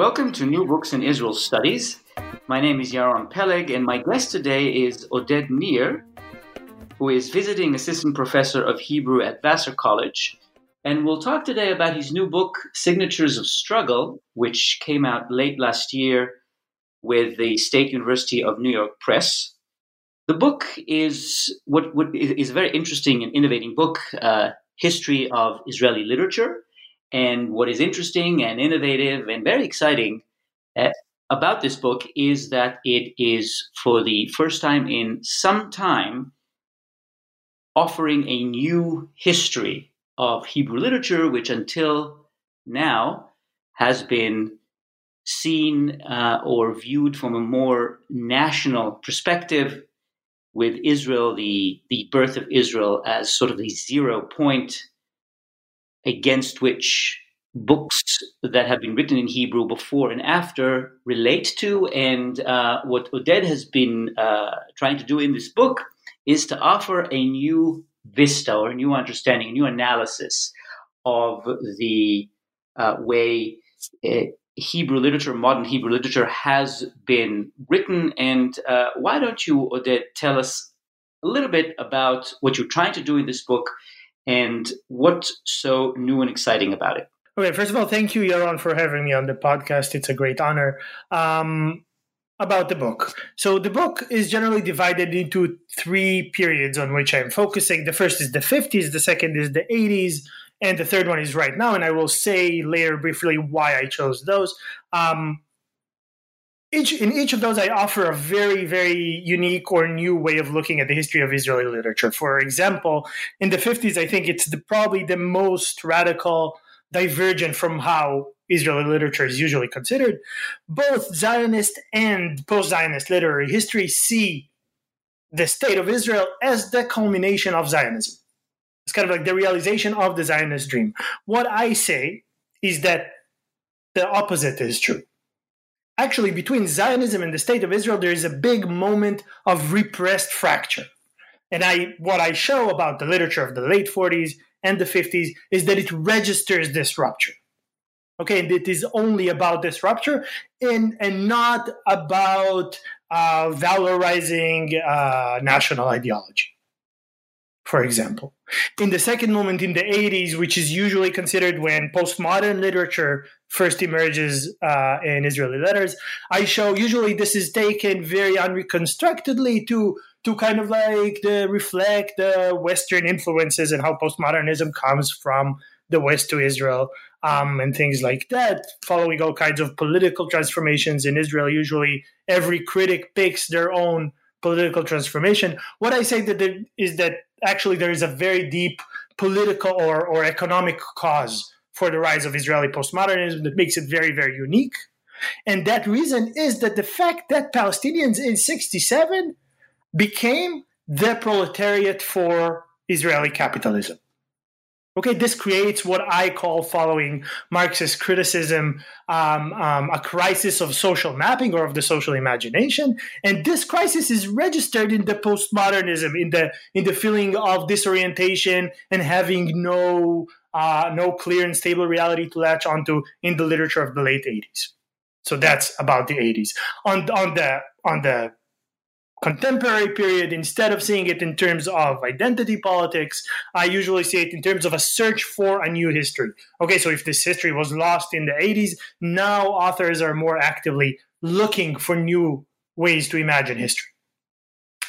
Welcome to New Books in Israel Studies. My name is Yaron Peleg, and my guest today is Oded Nir, who is visiting assistant professor of Hebrew at Vassar College. And we'll talk today about his new book, Signatures of Struggle, which came out late last year with the State University of New York Press. The book is what, what is a very interesting and innovating book, uh, history of Israeli literature and what is interesting and innovative and very exciting uh, about this book is that it is, for the first time in some time, offering a new history of Hebrew literature, which until now has been seen uh, or viewed from a more national perspective, with Israel, the, the birth of Israel, as sort of the zero point against which books that have been written in Hebrew before and after relate to. And uh, what Oded has been uh, trying to do in this book is to offer a new vista or a new understanding, a new analysis of the uh, way uh, Hebrew literature, modern Hebrew literature, has been written. And uh, why don't you, Oded, tell us a little bit about what you're trying to do in this book and what's so new and exciting about it? Okay, first of all, thank you, Yaron, for having me on the podcast. It's a great honor. Um, about the book. So the book is generally divided into three periods on which I'm focusing. The first is the 50s, the second is the 80s, and the third one is right now. And I will say later briefly why I chose those. Um, each in each of those i offer a very very unique or new way of looking at the history of israeli literature. For example in the 50s i think it's the, probably the most radical divergent from how israeli literature is usually considered. Both zionist and post-zionist literary history see the state of israel as the culmination of zionism. It's kind of like the realization of the zionist dream. What i say is that the opposite is true actually between Zionism and the state of Israel, there is a big moment of repressed fracture. And I, what I show about the literature of the late 40s and the 50s is that it registers this rupture. Okay, and it is only about this rupture and, and not about uh, valorizing uh, national ideology for example. In the second moment in the 80s, which is usually considered when postmodern literature first emerges uh, in Israeli letters, I show usually this is taken very unreconstructedly to to kind of like the, reflect the Western influences and how postmodernism comes from the West to Israel um, and things like that, following all kinds of political transformations in Israel. Usually, every critic picks their own political transformation. What I say that is that actually there is a very deep political or, or economic cause for the rise of Israeli postmodernism that makes it very, very unique. And that reason is that the fact that Palestinians in 67 became the proletariat for Israeli capitalism. Okay, this creates what I call, following Marxist criticism, um, um, a crisis of social mapping or of the social imagination. And this crisis is registered in the postmodernism, in the in the feeling of disorientation and having no uh, no clear and stable reality to latch onto in the literature of the late 80s. So that's about the 80s. On on the on the contemporary period, instead of seeing it in terms of identity politics, I usually see it in terms of a search for a new history. Okay, so if this history was lost in the 80s, now authors are more actively looking for new ways to imagine history.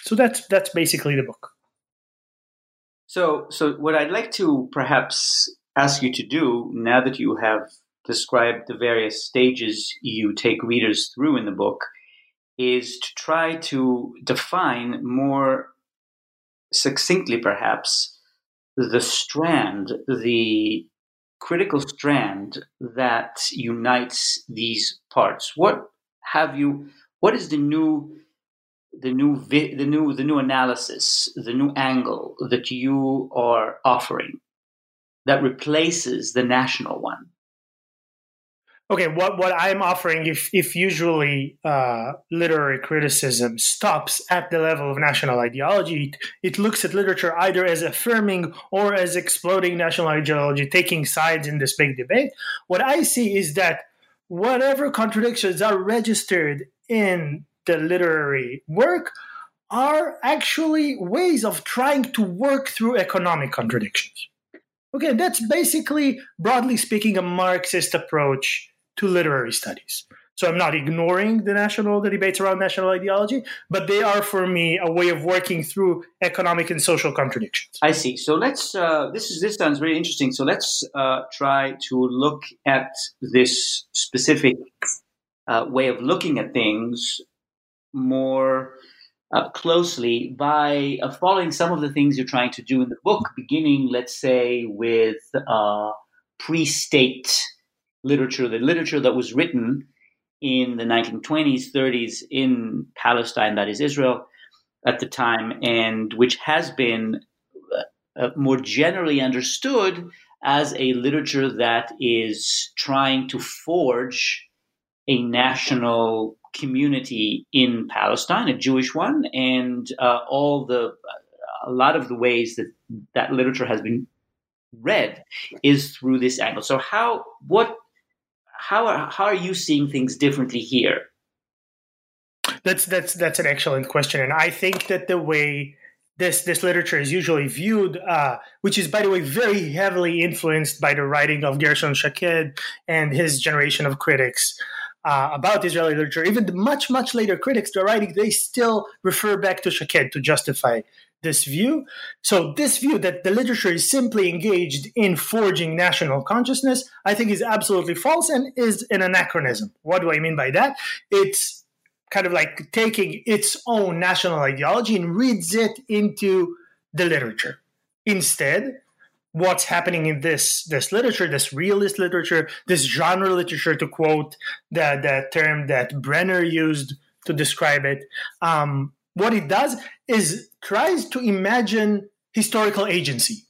So that's that's basically the book. So so what I'd like to perhaps ask you to do now that you have described the various stages you take readers through in the book is to try to define more succinctly, perhaps, the strand, the critical strand that unites these parts? What have you? What is the new, the new, the new, the new analysis, the new angle that you are offering that replaces the national one? Okay what what i'm offering if if usually uh, literary criticism stops at the level of national ideology it, it, looks at literature either as affirming or as exploding national ideology taking sides in this big debate. What i see is that whatever contradictions are registered in the literary work are actually ways of trying to work through economic contradictions. Okay that's basically broadly speaking a marxist approach to literary studies. So I'm not ignoring the national the debates around national ideology, but they are for me a way of working through economic and social contradictions. I see. So let's uh, this is this sounds very interesting. So let's uh, try to look at this specific uh, way of looking at things more uh, closely by uh, following some of the things you're trying to do in the book, beginning, let's say, with uh, pre-state literature, the literature that was written in the 1920s, 30s in Palestine, that is Israel, at the time, and which has been uh, more generally understood as a literature that is trying to forge a national community in Palestine, a Jewish one, and uh, all the a lot of the ways that that literature has been read is through this angle. So, how what how are, how are you seeing things differently here? That's that's that's an excellent question, and I think that the way this this literature is usually viewed, uh, which is by the way very heavily influenced by the writing of Gershon Shaked and his generation of critics. Uh, about Israeli literature, even the much, much later critics, they're writing, they still refer back to Shaked to justify this view. So, this view that the literature is simply engaged in forging national consciousness, I think is absolutely false and is an anachronism. What do I mean by that? It's kind of like taking its own national ideology and reads it into the literature. Instead, what's happening in this this literature, this realist literature, this genre literature, to quote the, the term that Brenner used to describe it, um, what it does is tries to imagine historical agency.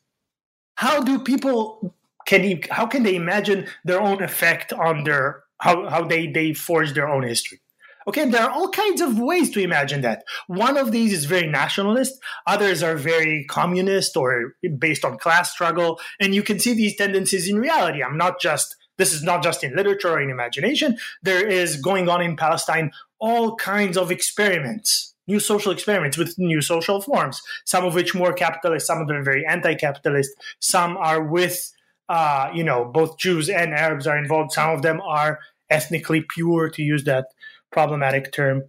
How do people can how can they imagine their own effect on their how, how they, they forge their own history? Okay, there are all kinds of ways to imagine that. One of these is very nationalist, others are very communist or based on class struggle, and you can see these tendencies in reality. I'm not just this is not just in literature or in imagination. There is going on in Palestine all kinds of experiments new social experiments with new social forms, some of which more capitalist, some of them very anti-capitalist, some are with, uh, you know, both Jews and Arabs are involved. Some of them are ethnically pure, to use that problematic term.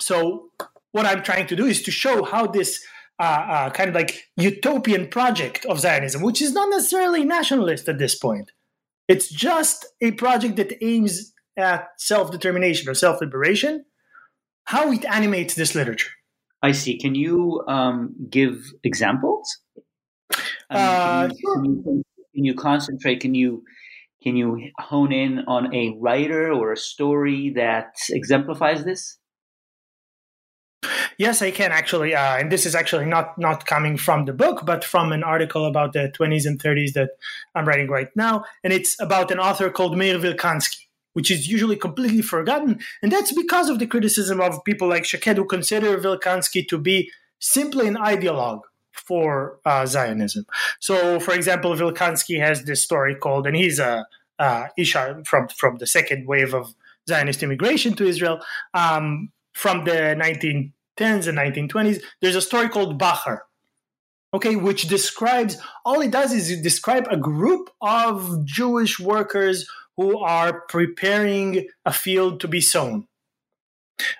So what I'm trying to do is to show how this uh, uh, kind of like utopian project of Zionism, which is not necessarily nationalist at this point, it's just a project that aims at self determination or self liberation how it animates this literature. I see. Can you um, give examples? uh, can, you, can, you, can, you, concentrate? Can you can you hone in on a writer or a story that exemplifies this? Yes, I can actually, uh, and this is actually not not coming from the book, but from an article about the 20s and 30s that I'm writing right now, and it's about an author called Meir Vilkansky which is usually completely forgotten. And that's because of the criticism of people like Shaked, who consider Vilkansky to be simply an ideologue for uh, Zionism. So, for example, Vilkansky has this story called, and he's a uh, Isha from from the second wave of Zionist immigration to Israel um, from the 1910s and 1920s. There's a story called Bachar, okay, which describes all it does is describe a group of Jewish workers who are preparing a field to be sown.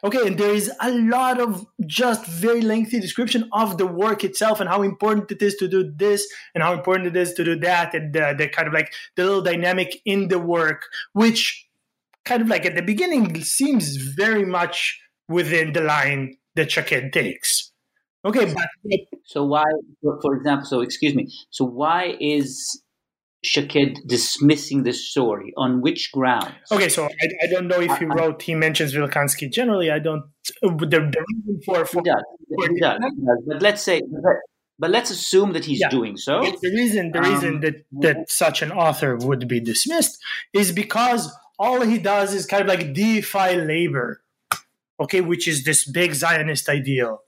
Okay, and there is a lot of just very lengthy description of the work itself and how important it is to do this and how important it is to do that, and the, the kind of like the little dynamic in the work, which kind of like at the beginning seems very much within the line that Shaked takes. Okay, but so why, for example, so excuse me, so why is Shaked dismissing the story? On which grounds? Okay, so I, I don't know if he wrote, he mentions Vilkansky. Generally, I don't. The, the reason for. for he does. He does. He does. But let's say. But let's assume that he's yeah. doing so. The reason, the reason um, that, that such an author would be dismissed is because all he does is kind of like deify labor, okay, which is this big Zionist ideal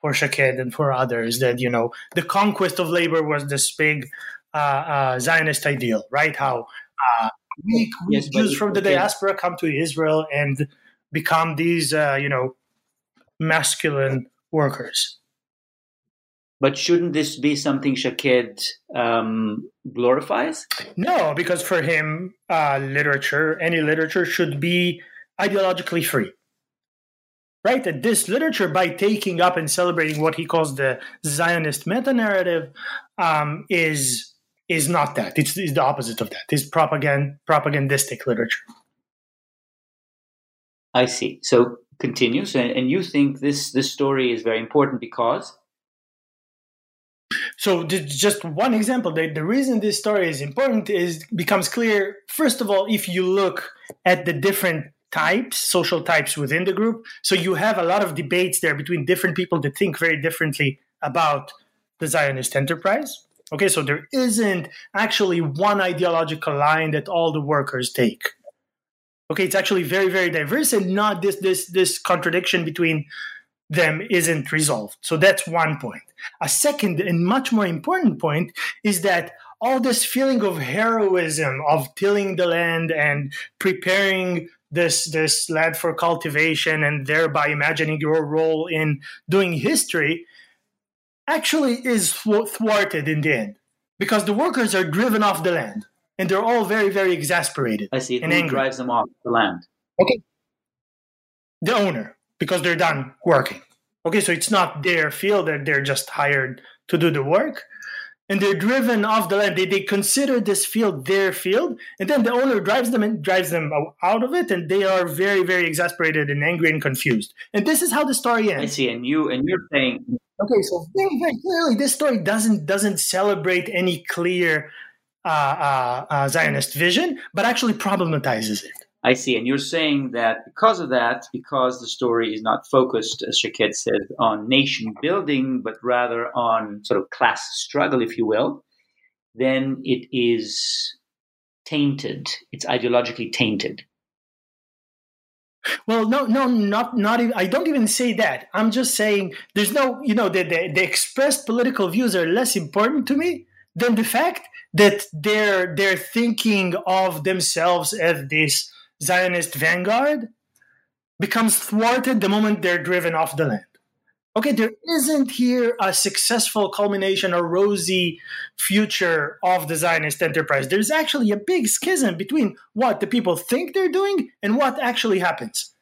for Shaked and for others that you know the conquest of labor was this big uh, uh, Zionist ideal, right? How uh, weak yes, Jews from the diaspora come to Israel and become these, uh, you know, masculine workers. But shouldn't this be something Shaked um, glorifies? No, because for him, uh, literature, any literature, should be ideologically free. Right? That this literature, by taking up and celebrating what he calls the Zionist meta narrative, um, is is not that. It's, it's the opposite of that. It's propagand propagandistic literature. I see. So continues, and, and you think this this story is very important because so just one example, the, the reason this story is important is becomes clear. First of all, if you look at the different types, social types within the group, so you have a lot of debates there between different people that think very differently about the Zionist enterprise. Okay, so there isn't actually one ideological line that all the workers take. Okay, it's actually very, very diverse and not this this this contradiction between them isn't resolved. So that's one point. A second and much more important point is that all this feeling of heroism of tilling the land and preparing this this land for cultivation and thereby imagining your role in doing history actually is thwarted in the end because the workers are driven off the land and they're all very very exasperated i see and who angry. drives them off the land okay the owner because they're done working. Okay, so it's not their field that they're just hired to do the work. And they're driven off the land. They, they consider this field their field, and then the owner drives them and drives them out of it, and they are very, very exasperated and angry and confused. And this is how the story ends. I see. And you and you're saying, okay, so very, very clearly, this story doesn't doesn't celebrate any clear uh, uh, uh, Zionist vision, but actually problematizes it. I see. And you're saying that because of that, because the story is not focused, as Shaked said, on nation building, but rather on sort of class struggle, if you will, then it is tainted. It's ideologically tainted. Well, no, no, not not even. I don't even say that. I'm just saying there's no, you know, the, the, the expressed political views are less important to me than the fact that they're they're thinking of themselves as this Zionist vanguard becomes thwarted the moment they're driven off the land. Okay, there isn't here a successful culmination, a rosy future of the Zionist enterprise. There's actually a big schism between what the people think they're doing and what actually happens.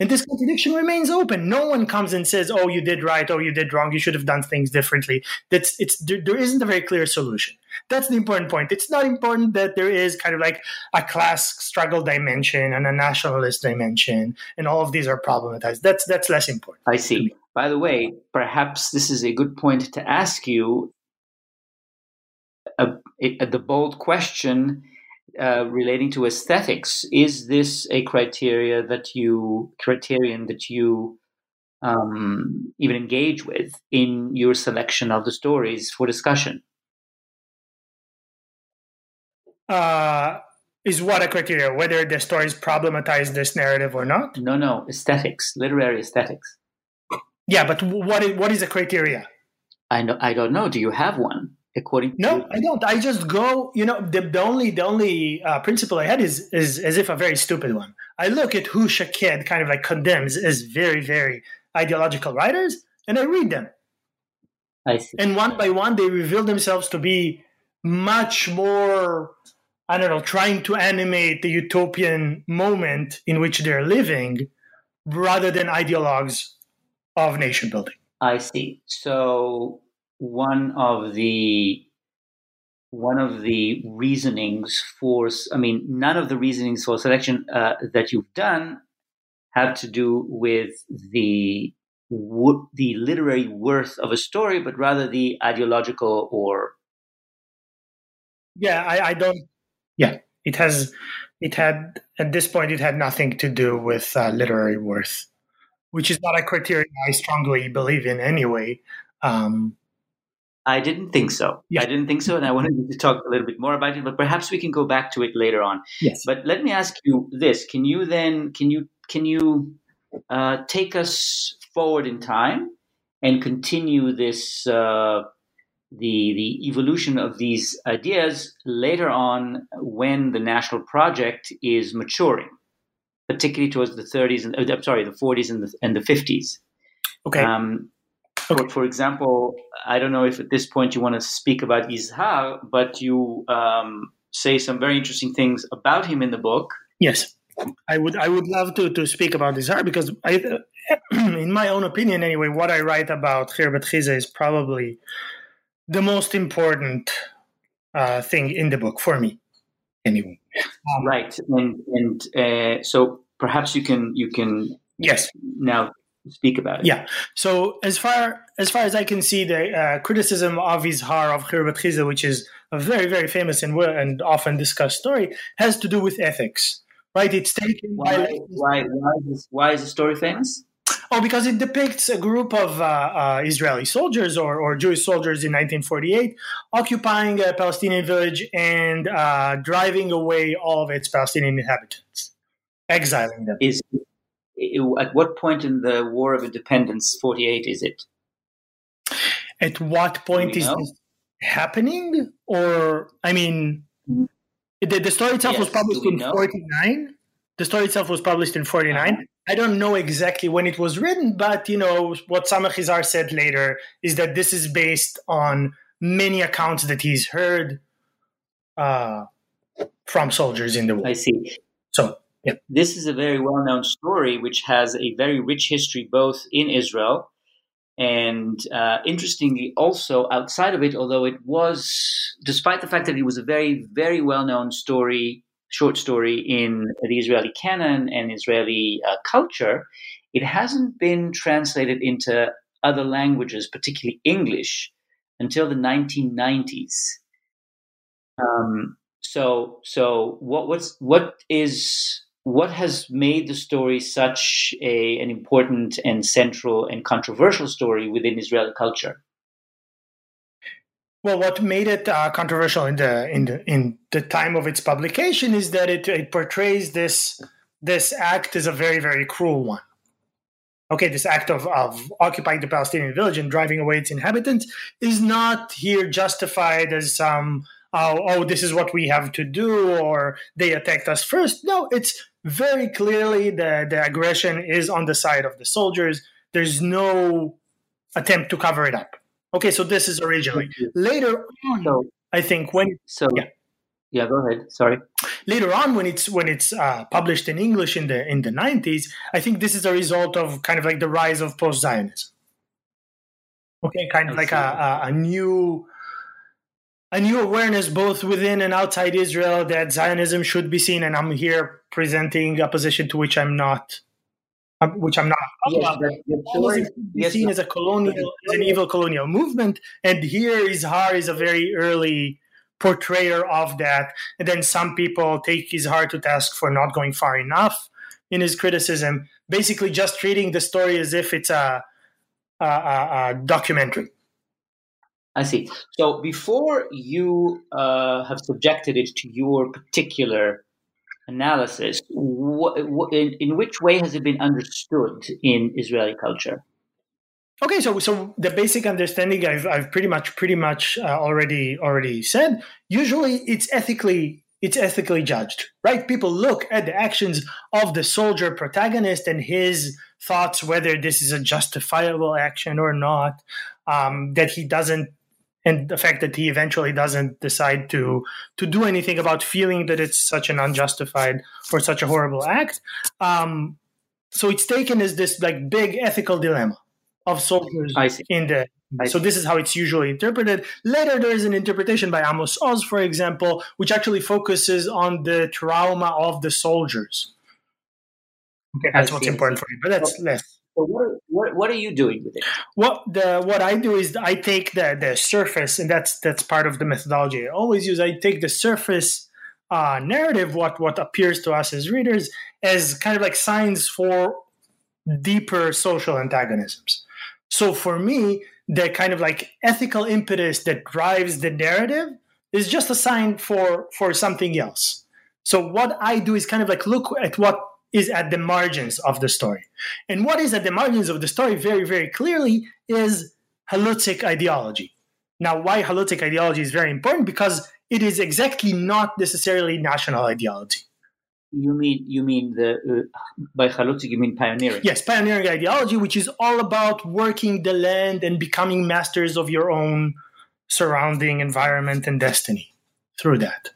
And this contradiction remains open. No one comes and says, "Oh, you did right. Oh, you did wrong. You should have done things differently." That's it's there, there isn't a very clear solution. That's the important point. It's not important that there is kind of like a class struggle dimension and a nationalist dimension, and all of these are problematized. That's that's less important. I see. By the way, perhaps this is a good point to ask you a, a, the bold question uh, relating to aesthetics. Is this a criteria that you criterion that you um, even engage with in your selection of the stories for discussion? Uh, is what a criteria whether the stories problematize this narrative or not? No, no, aesthetics, literary aesthetics. Yeah, but what is, what is a criteria? I know. I don't know. Do you have one? according no i don't i just go you know the, the only the only uh, principle i had is is as if a very stupid one i look at who shaked kind of like condemns as very very ideological writers and i read them i see and one by one they reveal themselves to be much more i don't know trying to animate the utopian moment in which they're living rather than ideologues of nation building i see so one of the one of the reasonings for i mean none of the reasonings for selection uh, that you've done have to do with the the literary worth of a story but rather the ideological or Yeah, I, I don't. Yeah, it has. It had at this point. It had nothing to do with uh, literary worth, which is not a criterion I strongly believe in anyway. Um, I didn't think so. Yeah. I didn't think so, and I wanted to talk a little bit more about it. But perhaps we can go back to it later on. yes. But let me ask you this: Can you then can you can you uh, take us forward in time and continue this uh, the the evolution of these ideas later on when the national project is maturing, particularly towards the 30s and uh, I'm sorry, the 40s and the and the 50s. Okay. Um, Okay. for, for example, I don't know if at this point you want to speak about Izhar, but you um, say some very interesting things about him in the book. Yes, I would. I would love to to speak about art because I, in my own opinion, anyway, what I write about Khirbet Khizeh is probably the most important uh, thing in the book for me. Anyway, Um, Right, and and uh, so perhaps you can you can yes. now speak about it. Yeah. So as far as far as I can see, the uh, criticism of Izhar of Khirbet Khizeh, which is a very very famous and well- and often discussed story, has to do with ethics. Right? It's taken Why by why why is, why is the story famous? Oh, because it depicts a group of uh, uh, Israeli soldiers or, or Jewish soldiers in 1948 occupying a Palestinian village and uh, driving away all of its Palestinian inhabitants, exiling them. Is at what point in the War of Independence, forty eight, is it? At what point is know? this happening? Or, I mean, the, the story itself was published in know? 49. The story itself was published in 49. I don't know exactly when it was written, but you know what Samech Izhar said later is that this is based on many accounts that he's heard uh, from soldiers in the war. I see. So yeah, This is a very well known story which has a very rich history both in Israel and uh, interestingly also outside of it, although it was, despite the fact that it was a very, very well known story, short story in the Israeli canon and Israeli uh, culture, it hasn't been translated into other languages, particularly English, until the 1990s. Um, so, so what what's what is what has made the story such a an important and central and controversial story within Israeli culture? Well, what made it uh, controversial in the in the in the time of its publication is that it, it portrays this this act as a very very cruel one. Okay, this act of, of occupying the Palestinian village and driving away its inhabitants is not here justified as some oh, oh this is what we have to do or they attacked us first. No, it's very clearly the the aggression is on the side of the soldiers. There's no attempt to cover it up. Okay, so this is originally later on. So, I think when so Yeah. yeah, go ahead. Sorry. later on when it's when it's uh, published in English in the in the nineties, I think this is a result of kind of like the rise of post Zionism. Okay, kind of I like a, a, a new a new awareness both within and outside Israel that Zionism should be seen, and I'm here presenting a position to which I'm not, which I'm not. Yes, about. that- that Zionism story- be yes, seen as a colonial, as an evil colonial movement, and here Izhar is a very early portrayer of that. And then some people take Izhar to task for not going far enough in his criticism, basically just treating the story as if it's a, a, a, a documentary. I see. So before you uh, have subjected it to your particular analysis, wh- wh- in, in which way has it been understood in Israeli culture? Okay, so so the basic understanding I've, I've pretty much pretty much uh, already already said. Usually, it's ethically it's ethically judged, right? People look at the actions of the soldier protagonist and his thoughts whether this is a justifiable action or not. Um, that he doesn't, and the fact that he eventually doesn't decide to to do anything about feeling that it's such an unjustified or such a horrible act. Um, so it's taken as this like big ethical dilemma of soldiers see. in the I so this is how it's usually interpreted. Later, there is an interpretation by Amos Oz, for example, which actually focuses on the trauma of the soldiers. Okay, that's I what's see, important for you, but that's less. What are, what, what are you doing with it? What the what I do is I take the the surface, and that's that's part of the methodology I always use. I take the surface uh, narrative, what what appears to us as readers, as kind of like signs for deeper social antagonisms. So for me, the kind of like ethical impetus that drives the narrative is just a sign for for something else. So what I do is kind of like look at what is at the margins of the story. And what is at the margins of the story very, very clearly is Halutzic ideology. Now, why Halutzic ideology is very important? Because it is exactly not necessarily national ideology. You mean you mean the uh, by Halutzic you mean pioneering? Yes, pioneering ideology, which is all about working the land and becoming masters of your own surrounding environment and destiny through that.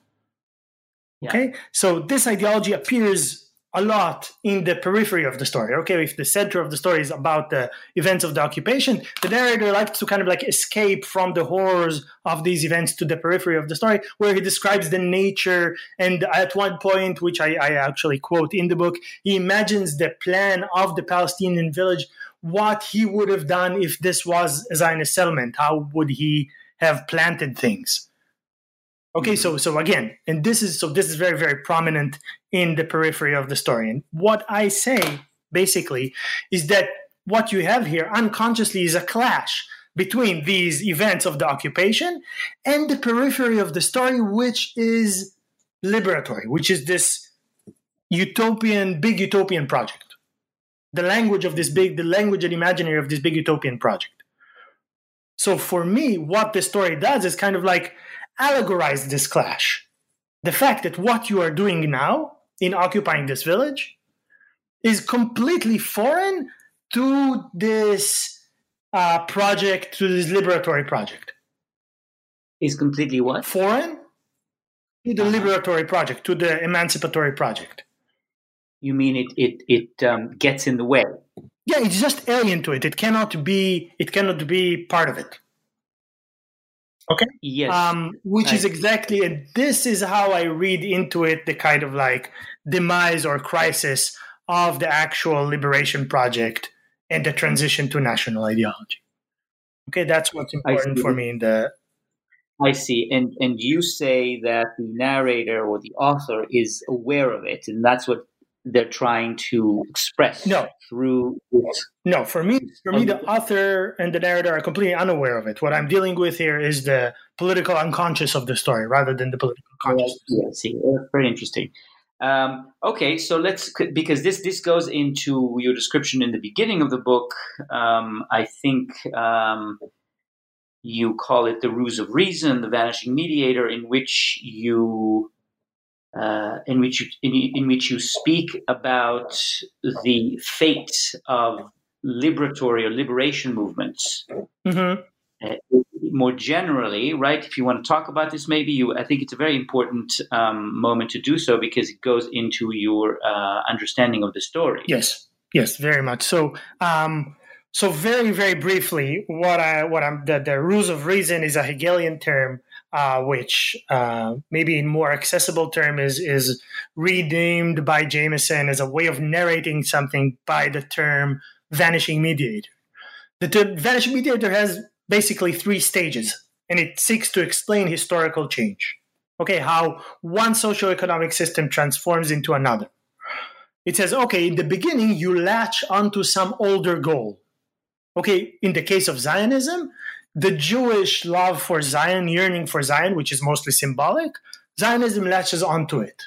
Yeah. Okay, so this ideology appears a lot in the periphery of the story. Okay, if the center of the story is about the events of the occupation, the narrator likes to kind of like escape from the horrors of these events to the periphery of the story, where he describes the nature. And at one point, which I, I actually quote in the book, he imagines the plan of the Palestinian village, what he would have done if this was a Zionist settlement. How would he have planted things? Okay, so so again, and this is so this is very very prominent in the periphery of the story. And what I say basically is that what you have here unconsciously is a clash between these events of the occupation and the periphery of the story, which is liberatory, which is this utopian, big utopian project. The language of this big, the language and imaginary of this big utopian project. So for me, what the story does is kind of like allegorize this clash. The fact that what you are doing now in occupying this village is completely foreign to this uh, project, to this liberatory project. Is completely what? Foreign to the uh-huh. liberatory project, to the emancipatory project. You mean it it it um, gets in the way? Yeah, it's just alien to it. It cannot be. It cannot be part of it. Okay. Yes. Um, which is exactly, and this is how I read into it the kind of like demise or crisis of the actual liberation project and the transition to national ideology. Okay, that's what's important for me in the. I see, and and you say that the narrator or the author is aware of it, and that's what they're trying to express no. through no for me for me the author and the narrator are completely unaware of it. What i'm dealing with here is the political unconscious of the story rather than the political conscious yeah, see very interesting. Um, okay so let's because this this goes into your description in the beginning of the book um, i think um, you call it the ruse of reason the vanishing mediator in which you uh, in which you in, in, which you speak about the fate of liberatory or liberation movements. Mm-hmm. Uh, more generally, right? If you want to talk about this, maybe you. I think it's a very important um, moment to do so because it goes into your uh, understanding of the story. Yes, yes, very much. So, um, so very, very briefly, what I what I'm the, the ruse of reason is a Hegelian term uh, which uh, maybe in more accessible term is is by Jameson as a way of narrating something by the term vanishing mediator. The term vanishing mediator has basically three stages, and it seeks to explain historical change. Okay, how one socioeconomic system transforms into another. It says, okay, in the beginning, you latch onto some older goal. Okay, in the case of Zionism, the Jewish love for Zion, yearning for Zion, which is mostly symbolic, Zionism latches onto it.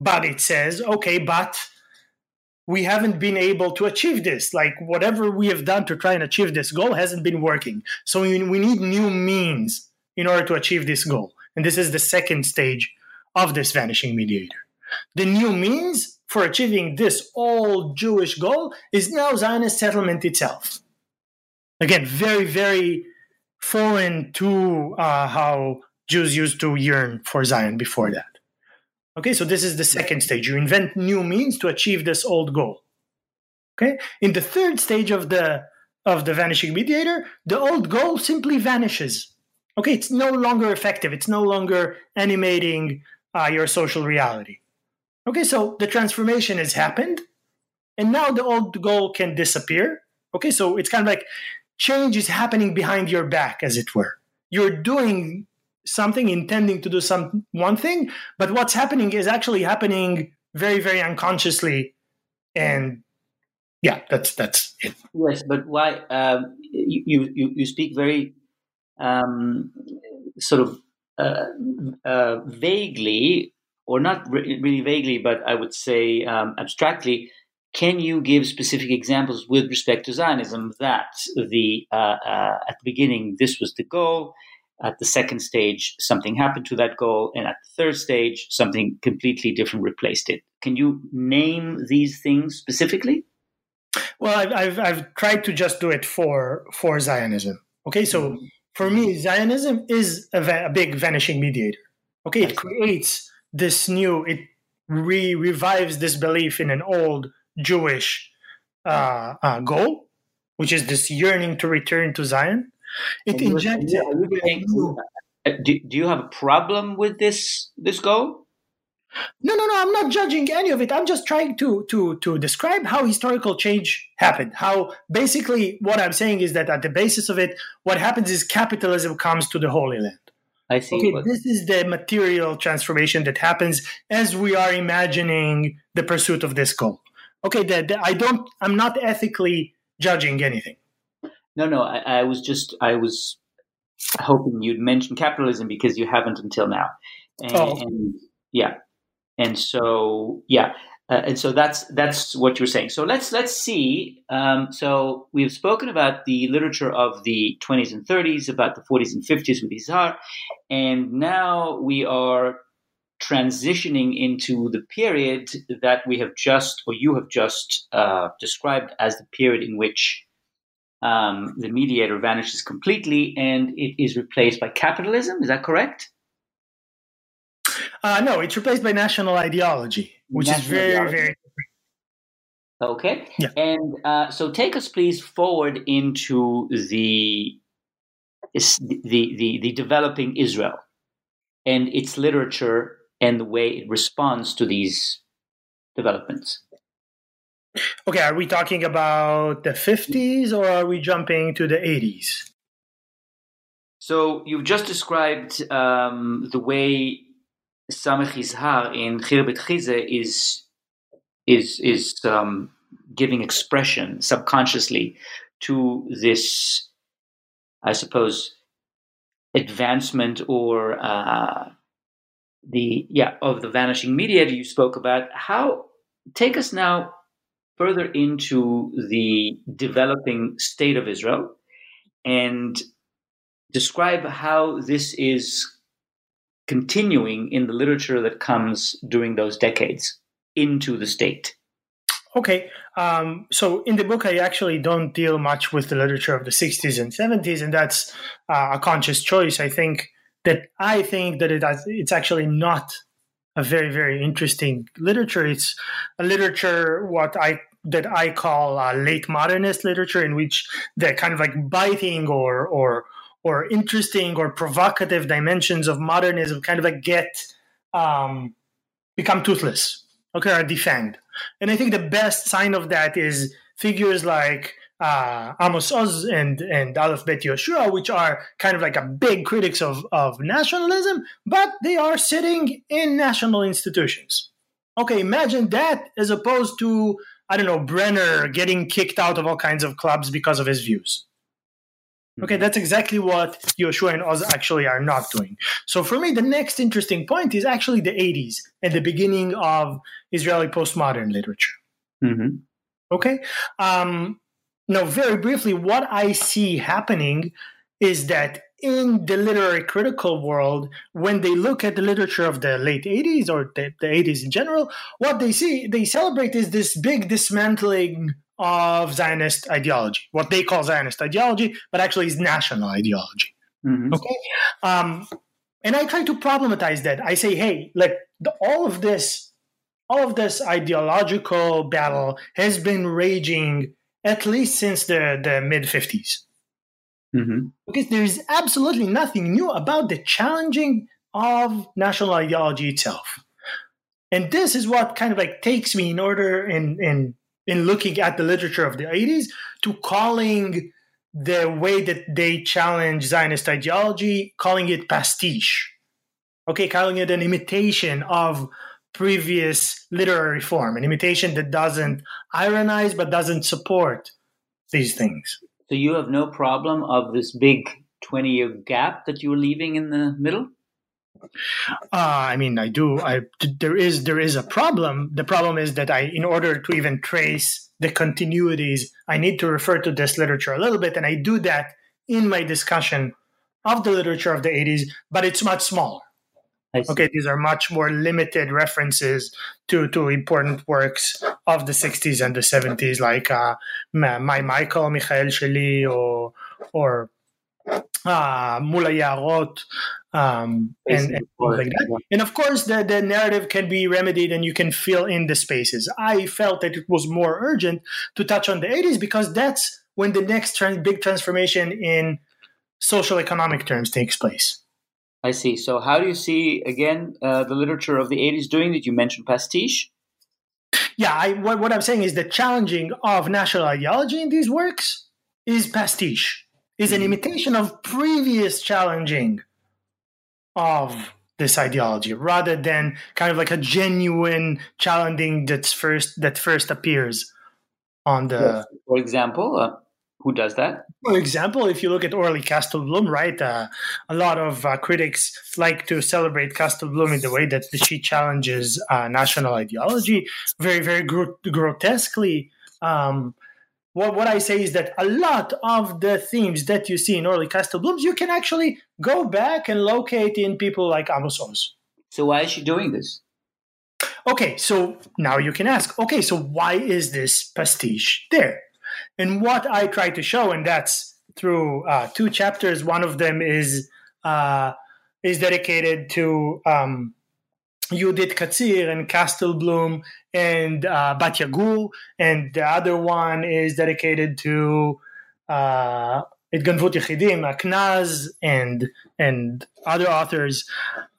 But it says, okay, but we haven't been able to achieve this. Like whatever we have done to try and achieve this goal hasn't been working. So we, need new means in order to achieve this goal. And this is the second stage of this vanishing mediator. The new means for achieving this old Jewish goal is now Zionist settlement itself again very very foreign to uh, how Jews used to yearn for Zion before that. Okay, so this is the second stage. You invent new means to achieve this old goal. Okay, in the third stage of the of the vanishing mediator, the old goal simply vanishes. Okay, it's no longer effective. It's no longer animating uh, your social reality. Okay, so the transformation has happened, and now the old goal can disappear. Okay, so it's kind of like change is happening behind your back, as it were. You're doing something, intending to do some one thing, but what's happening is actually happening very, very unconsciously, and yeah, that's that's it. Yes, but why? Um, you you you speak very um, sort of uh, uh, vaguely, or not re- really vaguely, but I would say um, abstractly. Can you give specific examples with respect to Zionism that the uh, uh, at the beginning this was the goal, at the second stage something happened to that goal, and at the third stage something completely different replaced it? Can you name these things specifically? Well, I've, I've, I've tried to just do it for for Zionism. Okay, so mm-hmm. for me, Zionism is a, va- a big vanishing mediator. Okay, it creates this new, it re- revives this belief in an old Jewish uh, uh, goal, which is this yearning to return to Zion. It injects. Uh, do, do you have a problem with this this goal? No, no, no. I'm not judging any of it. I'm just trying to to to describe how historical change happened. How basically what I'm saying is that at the basis of it, what happens is capitalism comes to the Holy Land. I see. Okay, what... this is the material transformation that happens as we are imagining the pursuit of this goal. Okay, that I don't. I'm not ethically judging anything. No, no. I, I was just. I was hoping you'd mention capitalism because you haven't until now. And, oh. and yeah and so yeah uh, and so that's that's what you're saying so let's let's see um, so we've spoken about the literature of the 20s and 30s about the 40s and 50s with Izhar and now we are transitioning into the period that we have just or you have just uh, described as the period in which um, the mediator vanishes completely and it is replaced by capitalism is that correct uh, no, it's replaced by national ideology, which national is very, ideology. very Okay. Yeah. And uh, so take us, please, forward into the, the, the, the developing Israel and its literature and the way it responds to these developments. Okay, are we talking about the 50s or are we jumping to the 80s? So you've just described um, the way Samech Izhar in Khirbet Khizeh is is is um, giving expression subconsciously to this, I suppose, advancement or uh, the yeah of the vanishing mediator you spoke about. How take us now further into the developing state of Israel and describe how this is continuing in the literature that comes during those decades into the state. Okay, um, so in the book, I actually don't deal much with the literature of the 60s and 70s, and that's uh, a conscious choice. I think that I think that it has, it's actually not a very very interesting literature. It's a literature what I that I call uh, late modernist literature, in which the kind of like biting or or or interesting or provocative dimensions of modernism kind of like get um, become toothless, okay, are defanged. And I think the best sign of that is figures like uh, Amos Oz and and Aleph Bet Yehoshua, which are kind of like a big critics of of nationalism, but they are sitting in national institutions. Okay, imagine that as opposed to I don't know Brenner getting kicked out of all kinds of clubs because of his views. Okay, that's exactly what Yehoshua and Oz actually are not doing. So for me, the next interesting point is actually the 80s and the beginning of Israeli postmodern literature. Mm-hmm. Okay. Um, now, very briefly, what I see happening is that in the literary critical world, when they look at the literature of the late 80s or the, the 80s in general, what they see, they celebrate is this big dismantling of Zionist ideology, what they call Zionist ideology, but actually is national ideology. Mm-hmm. Okay, um, and I try to problematize that. I say, hey, like the, all of this, all of this ideological battle has been raging at least since the the mid 50s mm-hmm. because there is absolutely nothing new about the challenging of national ideology itself. And this is what kind of like takes me in order in in in looking at the literature of the 80s to calling the way that they challenge Zionist ideology, calling it pastiche. Okay, calling it an imitation of previous literary form, an imitation that doesn't ironize but doesn't support these things. So you have no problem of this big 20 year gap that you were leaving in the middle? Uh, I mean, I do. I there is there is a problem. The problem is that I, in order to even trace the continuities, I need to refer to this literature a little bit, and I do that in my discussion of the literature of the 80s, but it's much smaller. Okay, these are much more limited references to, to important works of the 60s and the 70s, like uh, My Michael, Michael Sheli, or, or uh, Mul HaYearot, um, and, and like that. And of course, the, the narrative can be remedied and you can fill in the spaces. I felt that it was more urgent to touch on the 80s because that's when the next trans- big transformation in social economic terms takes place. I see. So, how do you see again uh, the literature of the 80s doing that? You mentioned pastiche. Yeah, I, what, what I'm saying is the challenging of national ideology in these works is pastiche, is an mm-hmm. imitation of previous challenging of this ideology rather than kind of like a genuine challenging that's first that first appears on the for example uh, who does that for example if you look at Orly Castel-Bloom right uh, a lot of uh, critics like to celebrate kastelblum in the way that she challenges uh, national ideology very very gro- grotesquely um, what, what I say is that a lot of the themes that you see in Orly Castel-Bloom's, you can actually go back and locate in people like Amos Oz. So why is she doing this? Okay, so now you can ask, okay, so why is this pastiche there? And what I try to show, and that's through uh, two chapters. One of them is uh, is dedicated to um, Yehudit Katzir and Castel-Bloom and uh, Bat Yagur, and the other one is dedicated to uh, Yechidim, Kenaz, and and other authors.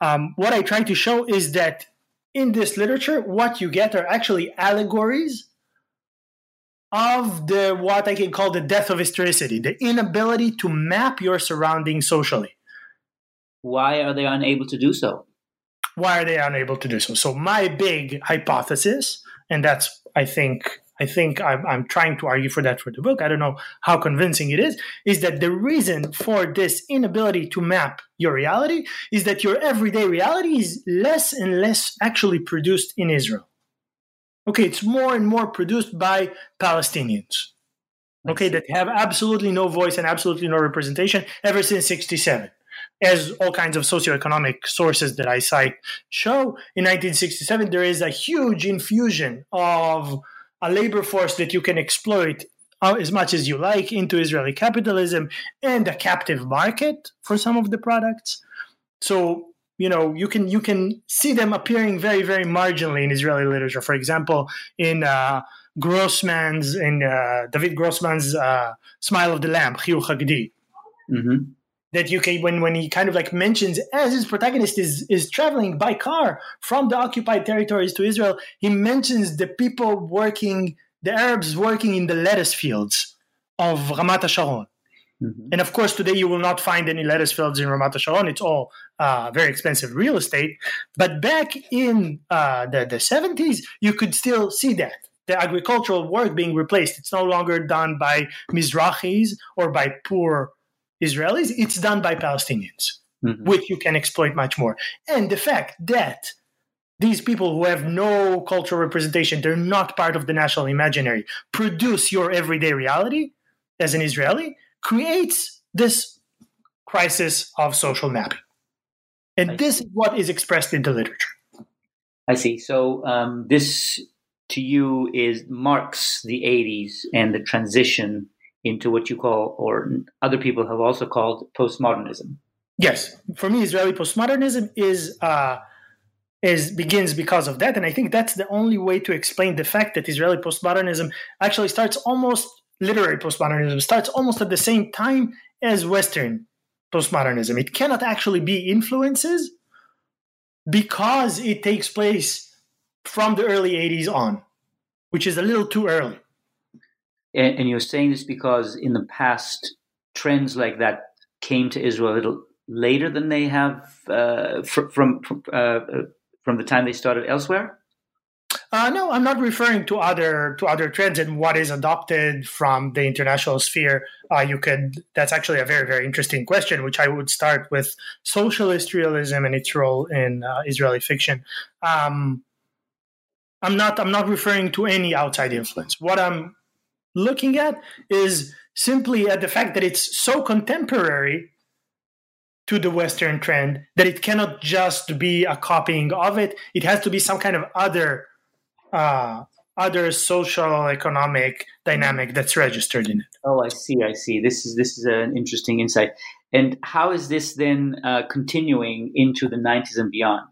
Um, what I try to show is that in this literature, what you get are actually allegories of the what I can call the death of historicity, the inability to map your surroundings socially. Why are they unable to do so? why are they unable to do so? So my big hypothesis, and that's I think I think I'm, I'm, trying to argue for that for the book. I don't know how convincing it is. Is that the reason for this inability to map your reality is that your everyday reality is less and less actually produced in Israel. Okay, it's more and more produced by Palestinians. Okay, that have absolutely no voice and absolutely no representation ever since 67 as all kinds of socioeconomic sources that I cite show, in 1967, there is a huge infusion of a labor force that you can exploit uh, as much as you like into Israeli capitalism and a captive market for some of the products. So you know you can you can see them appearing very very marginally in Israeli literature. For example, in uh, Grossman's in uh, David Grossman's uh, "Smile of the Lamb," Chiyuch Hagdi. Mm-hmm that you can when when he kind of like mentions as his protagonist is is traveling by car from the occupied territories to Israel, he mentions the people working, the Arabs working in the lettuce fields of Ramat Sharon. Mm-hmm. And of course, today you will not find any lettuce fields in Ramat Sharon. It's all uh, very expensive real estate. But back in uh, the, the 70s, you could still see that. The agricultural work being replaced. It's no longer done by Mizrahis or by poor Israelis, it's done by Palestinians, mm-hmm. which you can exploit much more. And the fact that these people who have no cultural representation, they're not part of the national imaginary, produce your everyday reality as an Israeli, creates this crisis of social mapping. And this is what is expressed in the literature. I see. So um, this to you is marks the 80s and the transition into what you call, or other people have also called, postmodernism. Yes, for me, Israeli postmodernism is uh, is begins because of that, and I think that's the only way to explain the fact that Israeli postmodernism actually starts almost literary postmodernism starts almost at the same time as Western postmodernism. It cannot actually be influences because it takes place from the early 80s on. which is a little too early. And, and, you're saying this because in the past, trends like that came to Israel a little later than they have uh, fr- from from, uh, from the time they started elsewhere. Uh, no, I'm not referring to other to other trends and what is adopted from the international sphere. Uh, you could. That's actually a very very interesting question, which I would start with socialist realism and its role in uh, Israeli fiction. Um, I'm not. I'm not referring to any outside influence. What I'm looking at is simply at the fact that it's so contemporary to the Western trend that it cannot just be a copying of it. It has to be some kind of other uh, other social economic dynamic that's registered in it. Oh, I see. I see. This is this is an interesting insight. And how is this then uh, continuing into the 90s and beyond?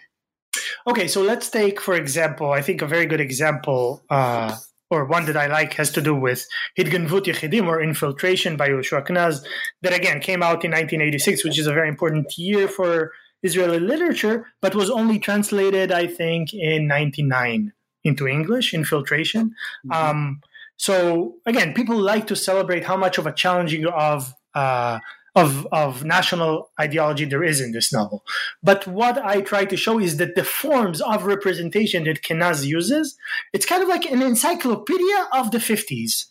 Okay, so let's take, for example, I think a very good example, uh, or one that I like, has to do with Hitgenvut Yechidim, or Infiltration by Yehoshua Kenaz, that again came out in 1986, which is a very important year for Israeli literature, but was only translated, I think, in 99 into English, infiltration. Mm-hmm. Um, so again, people like to celebrate how much of a challenging of uh, of of national ideology there is in this novel. But what I try to show is that the forms of representation that Kenaz uses, it's kind of like an encyclopedia of the 50s.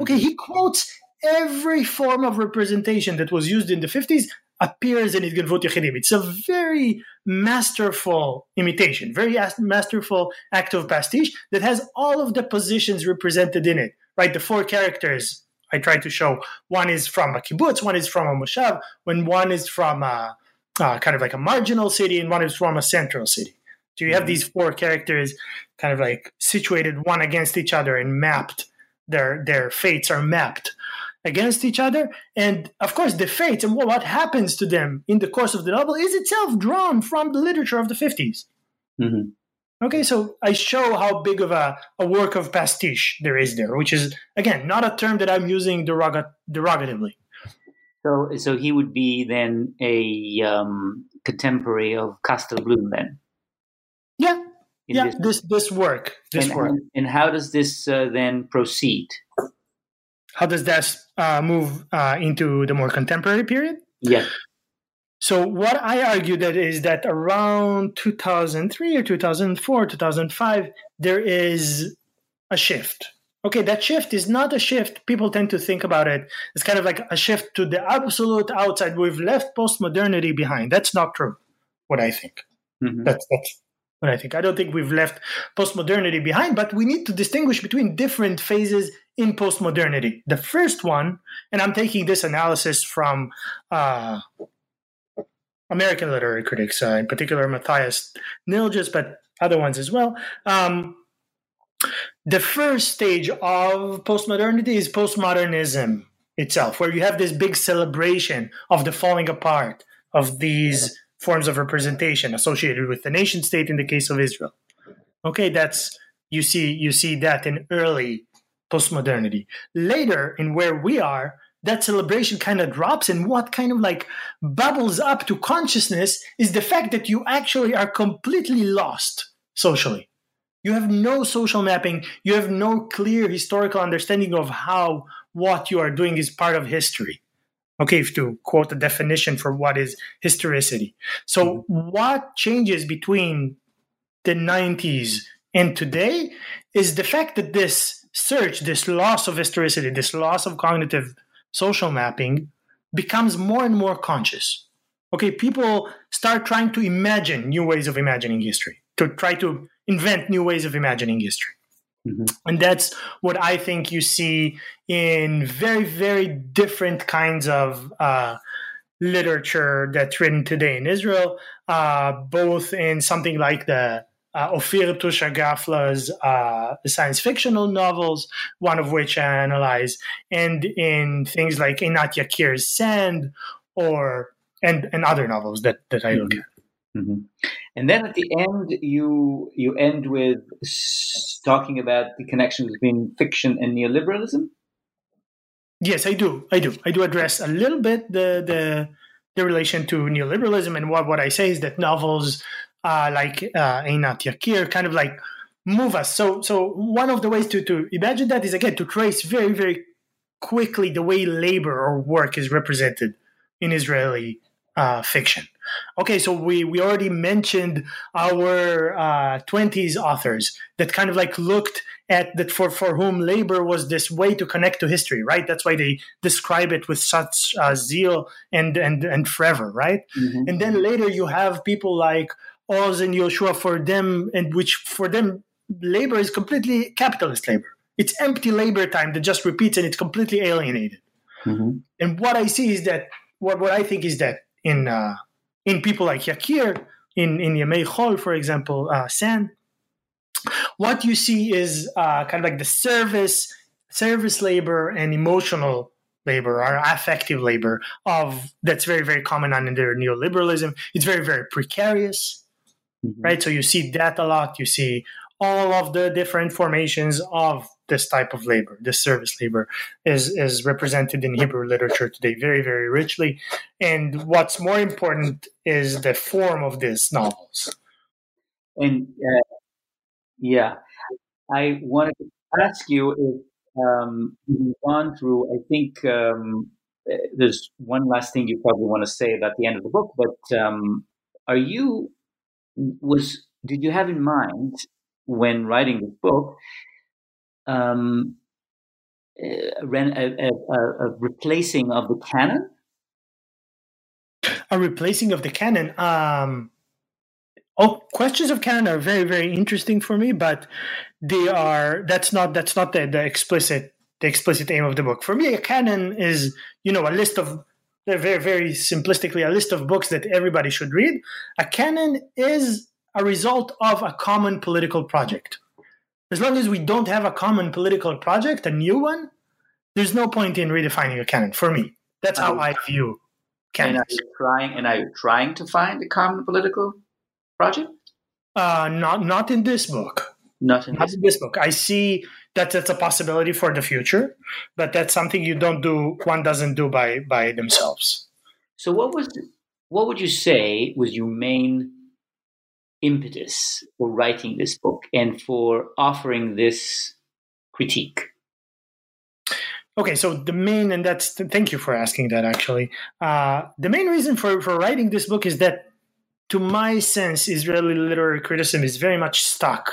Okay, mm-hmm. he quotes every form of representation that was used in the 50s appears in Hitgenvut Yechidim. It's a very masterful imitation, very masterful act of pastiche that has all of the positions represented in it, right? The four characters I tried to show. One is from a kibbutz, one is from a moshav, when one is from a, uh, kind of like a marginal city, and one is from a central city. So you have mm-hmm. these four characters kind of like situated one against each other and mapped. Their their fates are mapped against each other. And of course, the fates and what happens to them in the course of the novel is itself drawn from the literature of the 50s. Mm-hmm. Okay, so I show how big of a, a work of pastiche there is there, which is, again, not a term that I'm using derog- derogatively. So, so he would be then a um, contemporary of Castel-Bloom, then? Yeah, yeah, this, this, this work. This and, work. And how does this uh, then proceed? How does that uh, move uh, into the more contemporary period? Yeah. So what I argue that is that around 2003 or 2004, 2005, there is a shift. Okay, that shift is not a shift. People tend to think about it. It's kind of like a shift to the absolute outside. We've left postmodernity behind. That's not true. What I think. Mm-hmm. That's that's what I think. I don't think we've left postmodernity behind, but we need to distinguish between different phases in postmodernity. The first one, and I'm taking this analysis from uh, American literary critics, uh, in particular Mathias Nilges, but other ones as well. Um, the first stage of postmodernity is postmodernism itself, where you have this big celebration of the falling apart of these forms of representation associated with the nation state in the case of Israel. Okay, that's you see you see that in early postmodernity. Later, in where we are, that celebration kind of drops, and what kind of like bubbles up to consciousness is the fact that you actually are completely lost socially. You have no social mapping, you have no clear historical understanding of how what you are doing is part of history. Okay, to quote a definition for what is historicity. So, mm-hmm. what changes between the 90s and today is the fact that this search, this loss of historicity, this loss of cognitive social mapping becomes more and more conscious. Okay, people start trying to imagine new ways of imagining history, to try to invent new ways of imagining history. Mm-hmm. And that's what I think you see in very, very different kinds of uh, literature that's written today in Israel, uh, both in something like the uh, Ofir Touché Gafla's uh, science fictional novels, one of which I analyze, and in things like Einat Yakir's Sand, or and and other novels that that I look at. Mm-hmm. And then at the end, you you end with talking about the connection between fiction and neoliberalism. Yes, I do. I do. I do address a little bit the the the relation to neoliberalism, and what what I say is that novels uh, like uh, Einat Yakir, kind of like move us. So, so one of the ways to to imagine that is again to trace very very quickly the way labor or work is represented in Israeli uh, fiction. Okay, so we we already mentioned our uh, 20s authors that kind of like looked at that for for whom labor was this way to connect to history, right? That's why they describe it with such uh, zeal and and and fervor, right? Mm-hmm. And then later you have people like Oz and Yehoshua for them, and which for them labor is completely capitalist labor. It's empty labor time that just repeats and it's completely alienated. Mm-hmm. And what I see is that what what I think is that in uh, in people like Yakir, in in Yemei Chol, for example, uh, San, what you see is uh, kind of like the service service labor and emotional labor or affective labor of that's very very common under neoliberalism. It's very very precarious, mm-hmm. right? So you see that a lot. You see all of the different formations of this type of labor, this service labor, is is represented in Hebrew literature today very, very richly. And what's more important is the form of these novels. And uh, yeah, I wanted to ask you if um, you've gone through. I think um, there's one last thing you probably want to say about the end of the book, but um, are you was did you have in mind when writing the book um, a, a, a, replacing of the canon? A replacing of the canon. Um, oh, questions of canon are very, very interesting for me, but they are that's not that's not the, the explicit the explicit aim of the book. For me, a canon is you know a list of very very simplistically a list of books that everybody should read. A canon is a result of a common political project. As long as we don't have a common political project, a new one, there's no point in redefining a canon. For me, that's how I view canon. And are you trying? And are you trying to find a common political project? Uh, not not in this book. Not in, not this, in this book. I see that that's a possibility for the future, but that's something you don't do. One doesn't do by by themselves. So, what was what would you say was your main impetus for writing this book and for offering this critique? Okay, so the main, and that's thank you for asking that actually. Uh, the main reason for, for writing this book is that, to my sense, Israeli literary criticism is very much stuck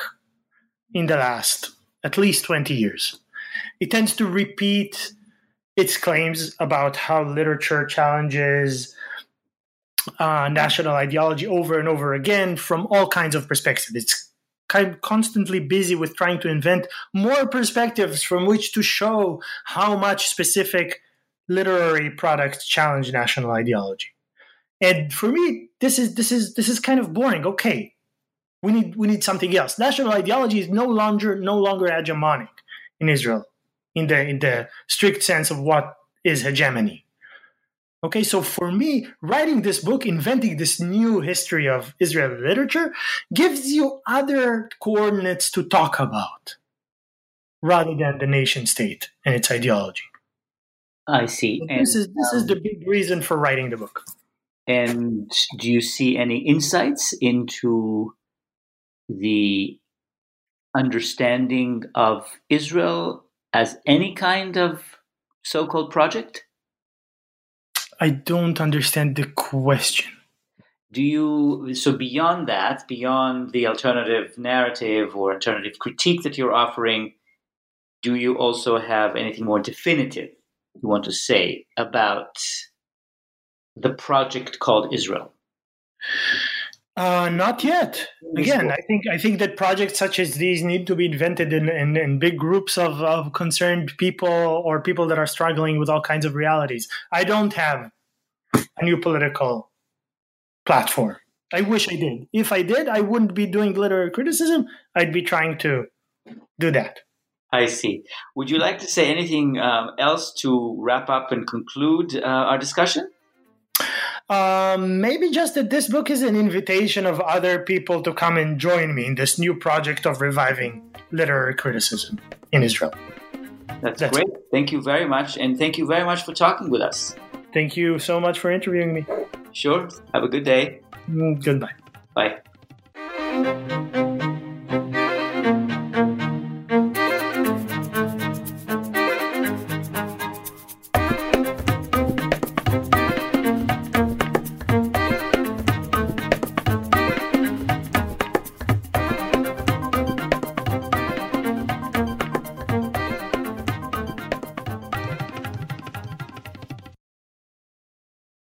in the last at least 20 years. It tends to repeat its claims about how literature challenges uh, national ideology over and over again from all kinds of perspectives. It's kind of constantly busy with trying to invent more perspectives from which to show how much specific literary products challenge national ideology. And for me, this is this is this is kind of boring. Okay, we need we need something else. National ideology is no longer no longer hegemonic in Israel in the in the strict sense of what is hegemony. Okay, so for me, writing this book, inventing this new history of Israeli literature, gives you other coordinates to talk about rather than the nation state and its ideology. I see. And, this is this um, is the big reason for writing the book. And do you see any insights into the understanding of Israel as any kind of so-called project? I don't understand the question. Do you so beyond that, beyond the alternative narrative or alternative critique that you're offering, do you also have anything more definitive you want to say about the project called Israel? Uh, not yet. Again, I think I think that projects such as these need to be invented in, in, in, big groups of, of concerned people or people that are struggling with all kinds of realities. I don't have a new political platform. I wish I did. If I did, I wouldn't be doing literary criticism. I'd be trying to do that. I see. Would you like to say anything um, else to wrap up and conclude uh, our discussion? Um, maybe just that this book is an invitation of other people to come and join me in this new project of reviving literary criticism in Israel. That's, That's great. It. Thank you very much. And thank you very much for talking with us. Thank you so much for interviewing me. Sure. Have a good day. Mm, goodbye. Bye.